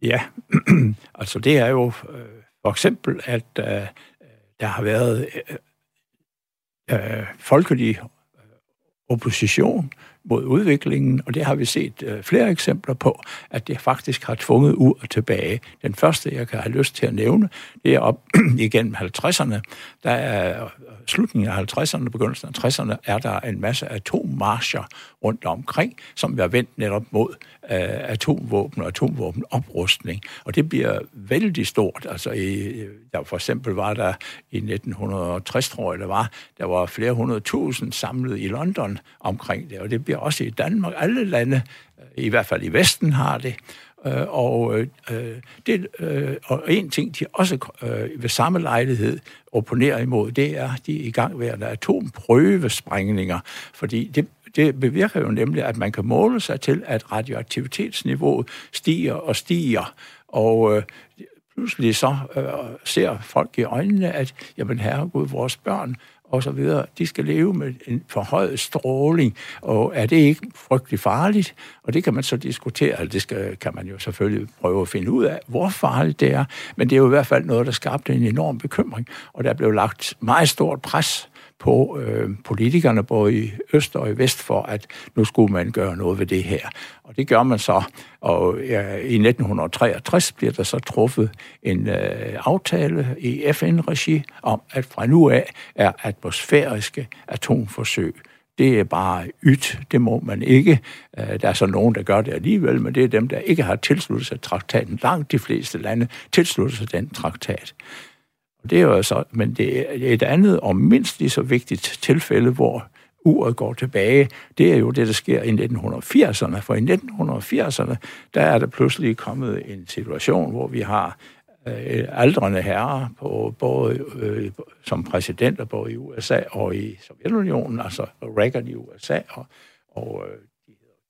Ja, altså det er jo øh, for eksempel, at øh, der har været øh, øh, folkelig øh, opposition mod udviklingen, og det har vi set øh, flere eksempler på, at det faktisk har tvunget ud og tilbage. Den første, jeg kan have lyst til at nævne, det er op igennem 50'erne. Der er øh, slutningen af 50'erne, begyndelsen af 60'erne, er der en masse atommarscher rundt omkring, som er vendt netop mod øh, atomvåben og atomvåbenoprustning. Og det bliver vældig stort. Altså, i, øh, der for eksempel var der i 1960, tror jeg der var, der var flere hundrede tusind samlet i London omkring det, og det bliver også i Danmark. Alle lande, øh, i hvert fald i Vesten, har det. Øh, og, øh, øh, det, øh, og en ting, de også øh, ved samme lejlighed opponerer imod, det er, de igangværende atomprøvesprængninger, fordi det det bevirker jo nemlig, at man kan måle sig til, at radioaktivitetsniveauet stiger og stiger, og øh, pludselig så øh, ser folk i øjnene, at jamen herregud, vores børn og så videre, de skal leve med en forhøjet stråling, og er det ikke frygtelig farligt? Og det kan man så diskutere, det skal, kan man jo selvfølgelig prøve at finde ud af, hvor farligt det er, men det er jo i hvert fald noget, der skabte en enorm bekymring, og der blev lagt meget stort pres på øh, politikerne både i øst og i vest for, at nu skulle man gøre noget ved det her. Og det gør man så, og ja, i 1963 bliver der så truffet en øh, aftale i FN-regi om, at fra nu af er atmosfæriske atomforsøg det er bare ydt, det må man ikke. Øh, der er så nogen, der gør det alligevel, men det er dem, der ikke har tilsluttet sig traktaten. Langt de fleste lande tilslutter sig den traktat. Det er jo så, men det er et andet og mindst lige så vigtigt tilfælde, hvor uret går tilbage, det er jo det, der sker i 1980'erne. For i 1980'erne, der er der pludselig kommet en situation, hvor vi har øh, aldrende herrer på, både øh, som præsidenter både i USA og i Sovjetunionen, altså Reagan i USA og, og øh,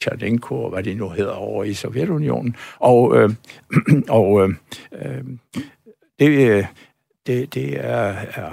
Tjernenko og hvad det nu hedder over i Sovjetunionen. Og, øh, og øh, øh det, øh, det, det, er, er,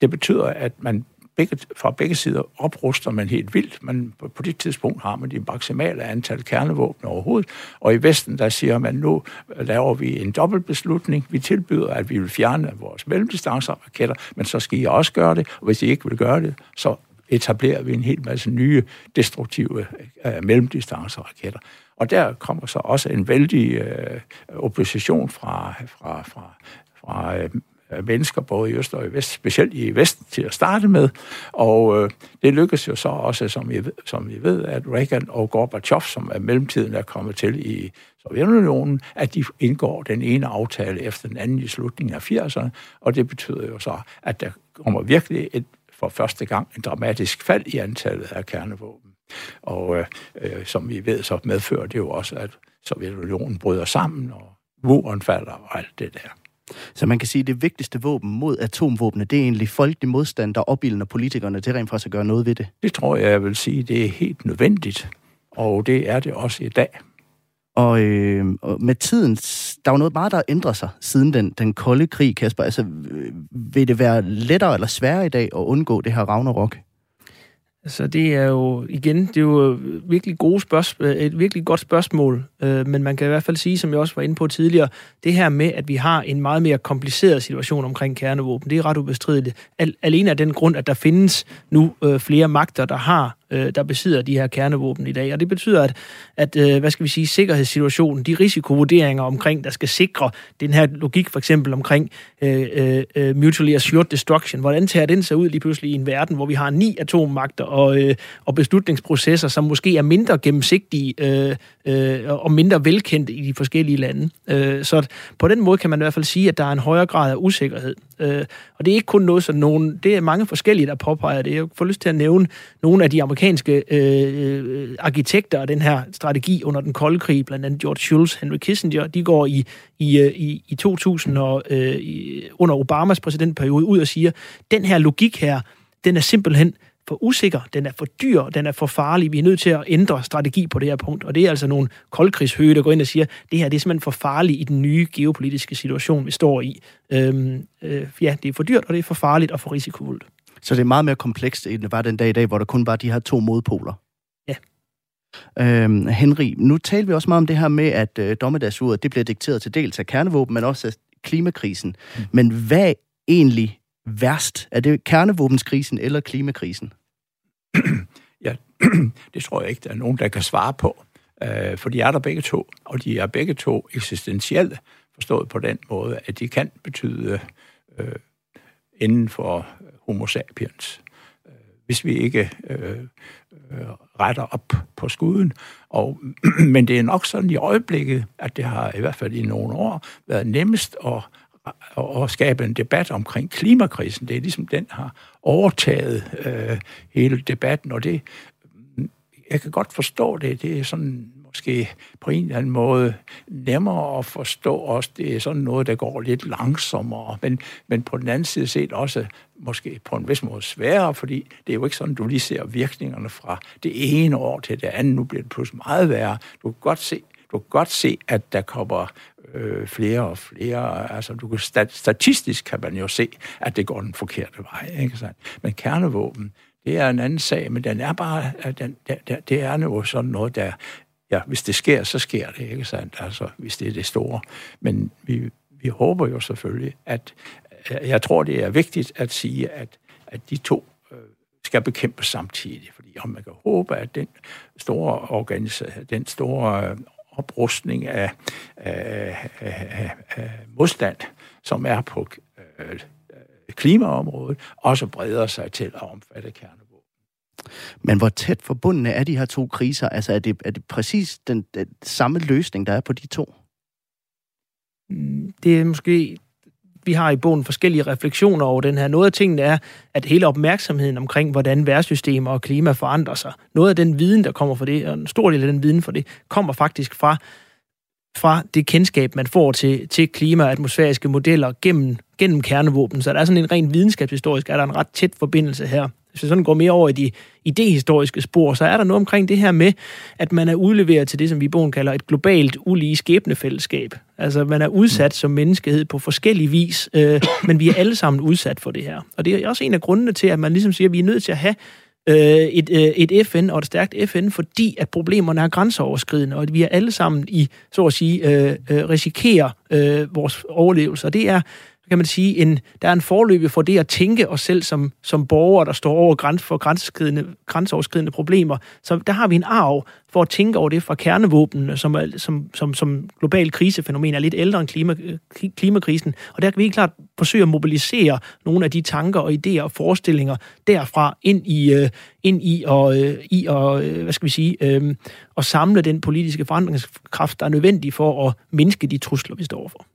det betyder, at man begge, fra begge sider opruster man helt vildt. Man, på, på det tidspunkt har man de maksimale antal kernevåben overhovedet, og i Vesten der siger man, nu laver vi en dobbeltbeslutning. Vi tilbyder, at vi vil fjerne vores mellemdistanceraketter, men så skal I også gøre det, og hvis I ikke vil gøre det, så etablerer vi en hel masse nye destruktive øh, mellemdistanceraketter. Og der kommer så også en vældig øh, opposition fra, fra, fra, fra øh, mennesker, både i øst og i vest, specielt i vest til at starte med. Og øh, det lykkedes jo så også, som vi, ved, som vi ved, at Reagan og Gorbachev, som er mellemtiden er kommet til i Sovjetunionen, at de indgår den ene aftale efter den anden i slutningen af 80'erne, og det betyder jo så, at der kommer virkelig et, for første gang en dramatisk fald i antallet af kernevåben. Og øh, øh, som vi ved, så medfører det jo også, at Sovjetunionen bryder sammen, og muren falder og alt det der. Så man kan sige, at det vigtigste våben mod atomvåbne, det er egentlig folkelig modstand, der opbilder politikerne til rent faktisk at gøre noget ved det. Det tror jeg, jeg vil sige, det er helt nødvendigt, og det er det også i dag. Og, øh, og med tiden, der er jo noget meget, der ændrer sig siden den, den kolde krig, Kasper. Altså, vil det være lettere eller sværere i dag at undgå det her Ragnarok? Altså, det er jo, igen, det er jo virkelig gode spørgsmål, øh, et virkelig godt spørgsmål, øh, men man kan i hvert fald sige, som jeg også var inde på tidligere, det her med, at vi har en meget mere kompliceret situation omkring kernevåben, det er ret ubestrideligt. alene af den grund, at der findes nu øh, flere magter, der har øh, der besidder de her kernevåben i dag. Og det betyder, at, at øh, hvad skal vi sige, sikkerhedssituationen, de risikovurderinger omkring, der skal sikre den her logik for eksempel omkring øh, øh, øh, mutually assured destruction, hvordan tager den sig ud lige pludselig i en verden, hvor vi har ni atommagter og, øh, og beslutningsprocesser, som måske er mindre gennemsigtige øh, øh, og mindre velkendte i de forskellige lande. Øh, så på den måde kan man i hvert fald sige, at der er en højere grad af usikkerhed. Øh, og det er ikke kun noget, som nogen, det er mange forskellige, der påpeger det. Jeg får lyst til at nævne nogle af de amerikanske øh, øh arkitekter af den her strategi under den kolde krig, blandt andet George Shultz, Henry Kissinger, de går i, i, øh, i, i 2000 og øh, under Obamas præsidentperiode ud og siger, den her logik her, den er simpelthen for usikker, den er for dyr, den er for farlig. Vi er nødt til at ændre strategi på det her punkt. Og det er altså nogle koldkrigshøge, der går ind og siger, det her det er simpelthen for farligt i den nye geopolitiske situation, vi står i. Øhm, øh, ja, det er for dyrt, og det er for farligt og for risikofuldt. Så det er meget mere komplekst, end det var den dag i dag, hvor der kun var de her to modpoler. Ja. Øhm, Henry, nu taler vi også meget om det her med, at øh, dommedagsuret, det bliver dikteret til dels af kernevåben, men også af klimakrisen. Mm. Men hvad egentlig værst? Er det kernevåbenskrisen eller klimakrisen? ja, det tror jeg ikke, der er nogen, der kan svare på. Øh, for de er der begge to, og de er begge to eksistentielle, forstået på den måde, at de kan betyde øh, inden for homo sapiens, øh, hvis vi ikke øh, øh, retter op på skuden. Og, men det er nok sådan i øjeblikket, at det har i hvert fald i nogle år været nemmest at at skabe en debat omkring klimakrisen. Det er ligesom, den har overtaget øh, hele debatten, og det, jeg kan godt forstå det. Det er sådan måske på en eller anden måde nemmere at forstå også. Det er sådan noget, der går lidt langsommere, men, men på den anden side set også måske på en vis måde sværere, fordi det er jo ikke sådan, du lige ser virkningerne fra det ene år til det andet. Nu bliver det pludselig meget værre. Du kan godt se, du kan godt se, at der kommer øh, flere og flere. Altså, du kan, statistisk kan man jo se, at det går den forkerte vej. Ikke sandt? Men kernevåben, det er en anden sag, men den er bare, øh, den, der det er jo sådan noget, der, ja, hvis det sker, så sker det, ikke sandt? Altså, hvis det er det store. Men vi, vi håber jo selvfølgelig, at, øh, jeg tror, det er vigtigt at sige, at, at de to øh, skal bekæmpes samtidig. Fordi om man kan håbe, at den store organisation, den store oprustning af, af, af, af modstand, som er på øh, klimaområdet, også breder sig til at omfatte kernevåben. Men hvor tæt forbundne er de her to kriser? Altså er det, er det præcis den, den samme løsning, der er på de to? Det er måske vi har i bogen forskellige refleksioner over den her. Noget af tingene er, at hele opmærksomheden omkring, hvordan værtssystemer og klima forandrer sig, noget af den viden, der kommer fra det, og en stor del af den viden for det, kommer faktisk fra, fra det kendskab, man får til, til klima- og atmosfæriske modeller gennem, gennem kernevåben. Så der er sådan en ren videnskabshistorisk, er der en ret tæt forbindelse her hvis vi sådan går mere over i de idehistoriske spor, så er der noget omkring det her med, at man er udleveret til det, som vi i bogen kalder et globalt ulige skæbnefællesskab. Altså, man er udsat som menneskehed på forskellige vis, øh, men vi er alle sammen udsat for det her. Og det er også en af grundene til, at man ligesom siger, at vi er nødt til at have øh, et, øh, et FN og et stærkt FN, fordi at problemerne er grænseoverskridende, og at vi er alle sammen i, så at sige, øh, øh, risikerer øh, vores overlevelse. Og det er kan man sige, en, der er en forløb for det at tænke os selv som, som borgere, der står over græns, for grænseoverskridende, grænseoverskridende problemer. Så der har vi en arv for at tænke over det fra kernevåben, som, er, som, som, som global krisefænomen er lidt ældre end klima, klimakrisen. Og der kan vi helt klart forsøge at mobilisere nogle af de tanker og idéer og forestillinger derfra ind i, øh, ind i og, øh, i og øh, hvad skal vi sige, øh, at samle den politiske forandringskraft, der er nødvendig for at mindske de trusler, vi står overfor.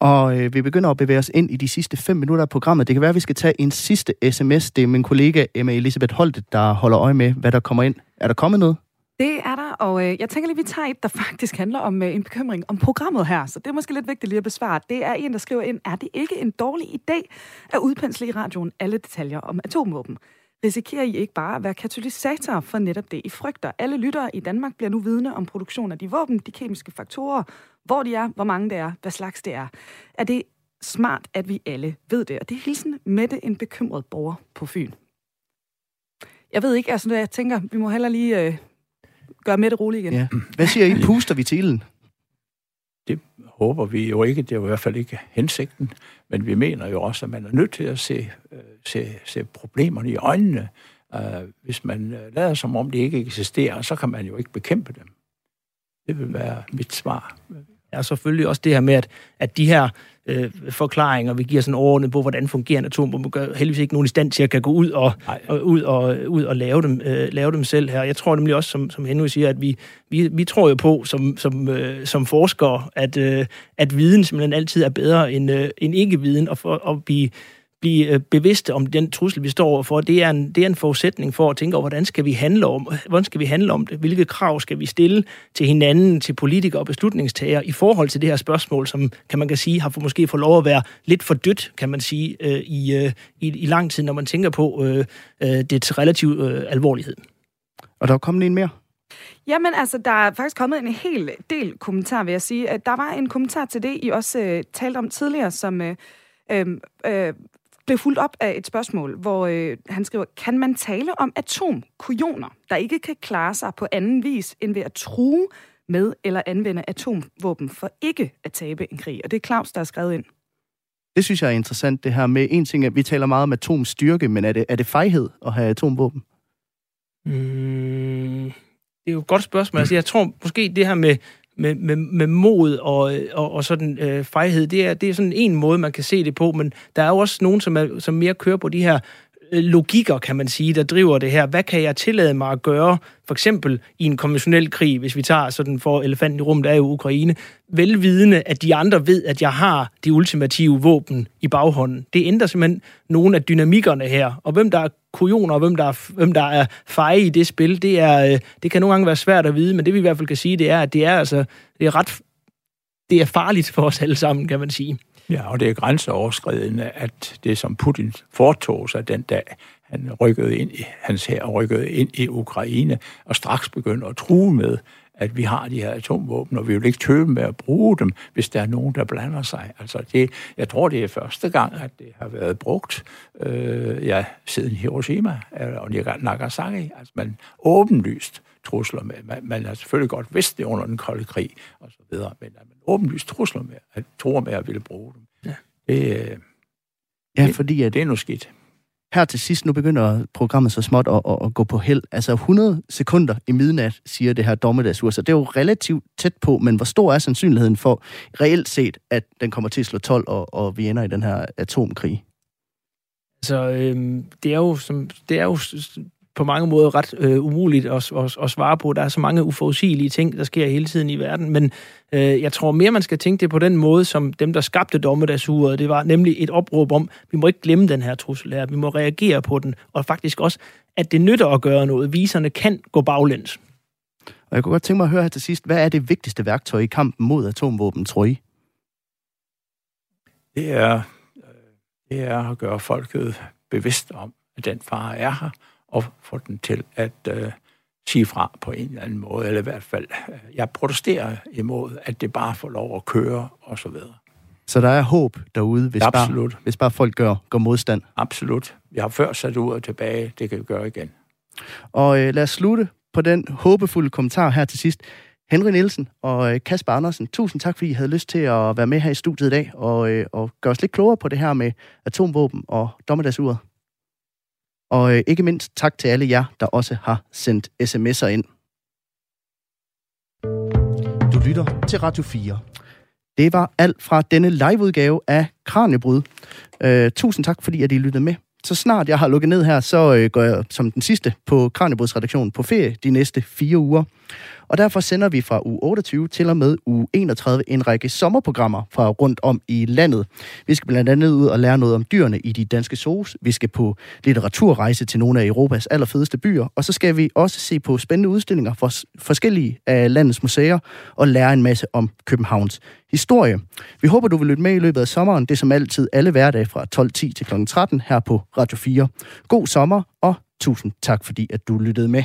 Og øh, vi begynder at bevæge os ind i de sidste fem minutter af programmet. Det kan være, at vi skal tage en sidste sms. Det er min kollega Emma Elisabeth Holte, der holder øje med, hvad der kommer ind. Er der kommet noget? Det er der, og øh, jeg tænker lige, vi tager et, der faktisk handler om øh, en bekymring om programmet her. Så det er måske lidt vigtigt lige at besvare. Det er en, der skriver ind, er det ikke en dårlig idé at udpensle i radioen alle detaljer om atomvåben? Risikerer I ikke bare at være katalysator for netop det, I frygter? Alle lyttere i Danmark bliver nu vidne om produktion af de våben, de kemiske faktorer, hvor de er, hvor mange det er, hvad slags det er. Er det smart, at vi alle ved det? Og det er hilsen Mette, en bekymret borger på Fyn. Jeg ved ikke, altså jeg tænker, vi må heller lige øh, gøre Mette rolig igen. Ja. Hvad siger I? Puster vi til ilden? Det håber vi jo ikke. Det er jo i hvert fald ikke hensigten. Men vi mener jo også, at man er nødt til at se, øh, se, se problemerne i øjnene. Øh, hvis man øh, lader som om de ikke eksisterer, så kan man jo ikke bekæmpe dem. Det vil være mit svar er selvfølgelig også det her med, at, at de her øh, forklaringer, vi giver sådan overordnet på, hvordan fungerer en atombombe, gør heldigvis ikke nogen i stand til at kan gå ud og, og, ud og, ud og lave, dem, øh, lave dem selv her. Jeg tror nemlig også, som, som Henry siger, at vi, vi, vi tror jo på som, som, øh, som forskere, at, øh, at viden simpelthen altid er bedre end, øh, end ikke-viden, og for at blive blive øh, bevidste om den trussel, vi står overfor. Det er en, det er en forudsætning for at tænke over, hvordan skal vi handle om, hvordan skal vi handle om det? Hvilke krav skal vi stille til hinanden, til politikere og beslutningstagere i forhold til det her spørgsmål, som kan man kan sige har for, måske fået lov at være lidt for dødt, kan man sige, øh, i, øh, i, i lang tid, når man tænker på øh, øh, det relativt øh, alvorlighed. Og der er kommet en mere. Jamen altså, der er faktisk kommet en hel del kommentar, vil jeg sige. Der var en kommentar til det, I også øh, talte om tidligere, som øh, øh, blev fuldt op af et spørgsmål, hvor øh, han skriver, kan man tale om atomkujoner, der ikke kan klare sig på anden vis, end ved at true med eller anvende atomvåben for ikke at tabe en krig? Og det er Claus, der har skrevet ind. Det synes jeg er interessant, det her med en ting, at vi taler meget om atomstyrke, men er det, er det fejhed at have atomvåben? Mm, det er jo et godt spørgsmål. Altså, jeg tror måske det her med med, med, med mod og, og, og sådan øh, fejhed. Det er, det er sådan en måde, man kan se det på, men der er jo også nogen, som, er, som mere kører på de her Øh, logikker, kan man sige, der driver det her. Hvad kan jeg tillade mig at gøre, for eksempel i en konventionel krig, hvis vi tager sådan for elefanten i rummet, af er Ukraine, velvidende, at de andre ved, at jeg har de ultimative våben i baghånden. Det ændrer simpelthen nogle af dynamikkerne her. Og hvem der er kujoner, og hvem der er, hvem der er feje i det spil, det, er, øh, det kan nogle gange være svært at vide, men det vi i hvert fald kan sige, det er, at det er, altså, det er ret det er farligt for os alle sammen, kan man sige. Ja, og det er grænseoverskridende, at det, som Putin foretog sig den dag, han rykkede ind i, hans her rykkede ind i Ukraine, og straks begyndte at true med, at vi har de her atomvåben, og vi vil ikke tøve med at bruge dem, hvis der er nogen, der blander sig. Altså det, jeg tror, det er første gang, at det har været brugt øh, ja, siden Hiroshima og Nagasaki. Altså man åbenlyst trusler med. Man, man har selvfølgelig godt vidst det under den kolde krig og så videre, men at man åbenlyst trusler med, at tror med at ville bruge dem. Ja. Det, øh, ja, fordi at, det er nu skidt her til sidst, nu begynder programmet så småt at, at, at gå på held. Altså 100 sekunder i midnat, siger det her dommedagsur. Så det er jo relativt tæt på, men hvor stor er sandsynligheden for reelt set, at den kommer til at slå 12, og, og vi ender i den her atomkrig? Altså, øhm, det er jo, som, det er jo på mange måder ret øh, umuligt at, at, at svare på. Der er så mange uforudsigelige ting, der sker hele tiden i verden, men øh, jeg tror mere, man skal tænke det på den måde, som dem, der skabte dommedagsuret, det var nemlig et opråb om, vi må ikke glemme den her trussel her, vi må reagere på den, og faktisk også, at det nytter at gøre noget. Viserne kan gå baglæns. Og jeg kunne godt tænke mig at høre her til sidst, hvad er det vigtigste værktøj i kampen mod atomvåben, tror I? Det er, øh, det er at gøre folket bevidst om, at den fare er her, og få den til at øh, sige fra på en eller anden måde, eller i hvert fald, øh, jeg protesterer imod, at det bare får lov at køre, og så videre. Så der er håb derude, hvis, Absolut. Bare, hvis bare folk gør, gør modstand? Absolut. Vi har før sat ud og tilbage, det kan vi gøre igen. Og øh, lad os slutte på den håbefulde kommentar her til sidst. Henry Nielsen og øh, Kasper Andersen, tusind tak, fordi I havde lyst til at være med her i studiet i dag og, øh, og gøre os lidt klogere på det her med atomvåben og dommedagsuret. Og øh, ikke mindst tak til alle jer, der også har sendt sms'er ind. Du lytter til Radio 4. Det var alt fra denne liveudgave af Kranjebrud. Uh, tusind tak, fordi at I lyttede med. Så snart jeg har lukket ned her, så uh, går jeg som den sidste på Kranjebruds redaktion på ferie de næste fire uger. Og derfor sender vi fra uge 28 til og med uge 31 en række sommerprogrammer fra rundt om i landet. Vi skal blandt andet ud og lære noget om dyrene i de danske zoos. Vi skal på litteraturrejse til nogle af Europas allerfedeste byer. Og så skal vi også se på spændende udstillinger fra forskellige af landets museer og lære en masse om Københavns historie. Vi håber, du vil lytte med i løbet af sommeren. Det er som altid alle hverdage fra 12.10 til kl. 13 her på Radio 4. God sommer, og tusind tak, fordi at du lyttede med.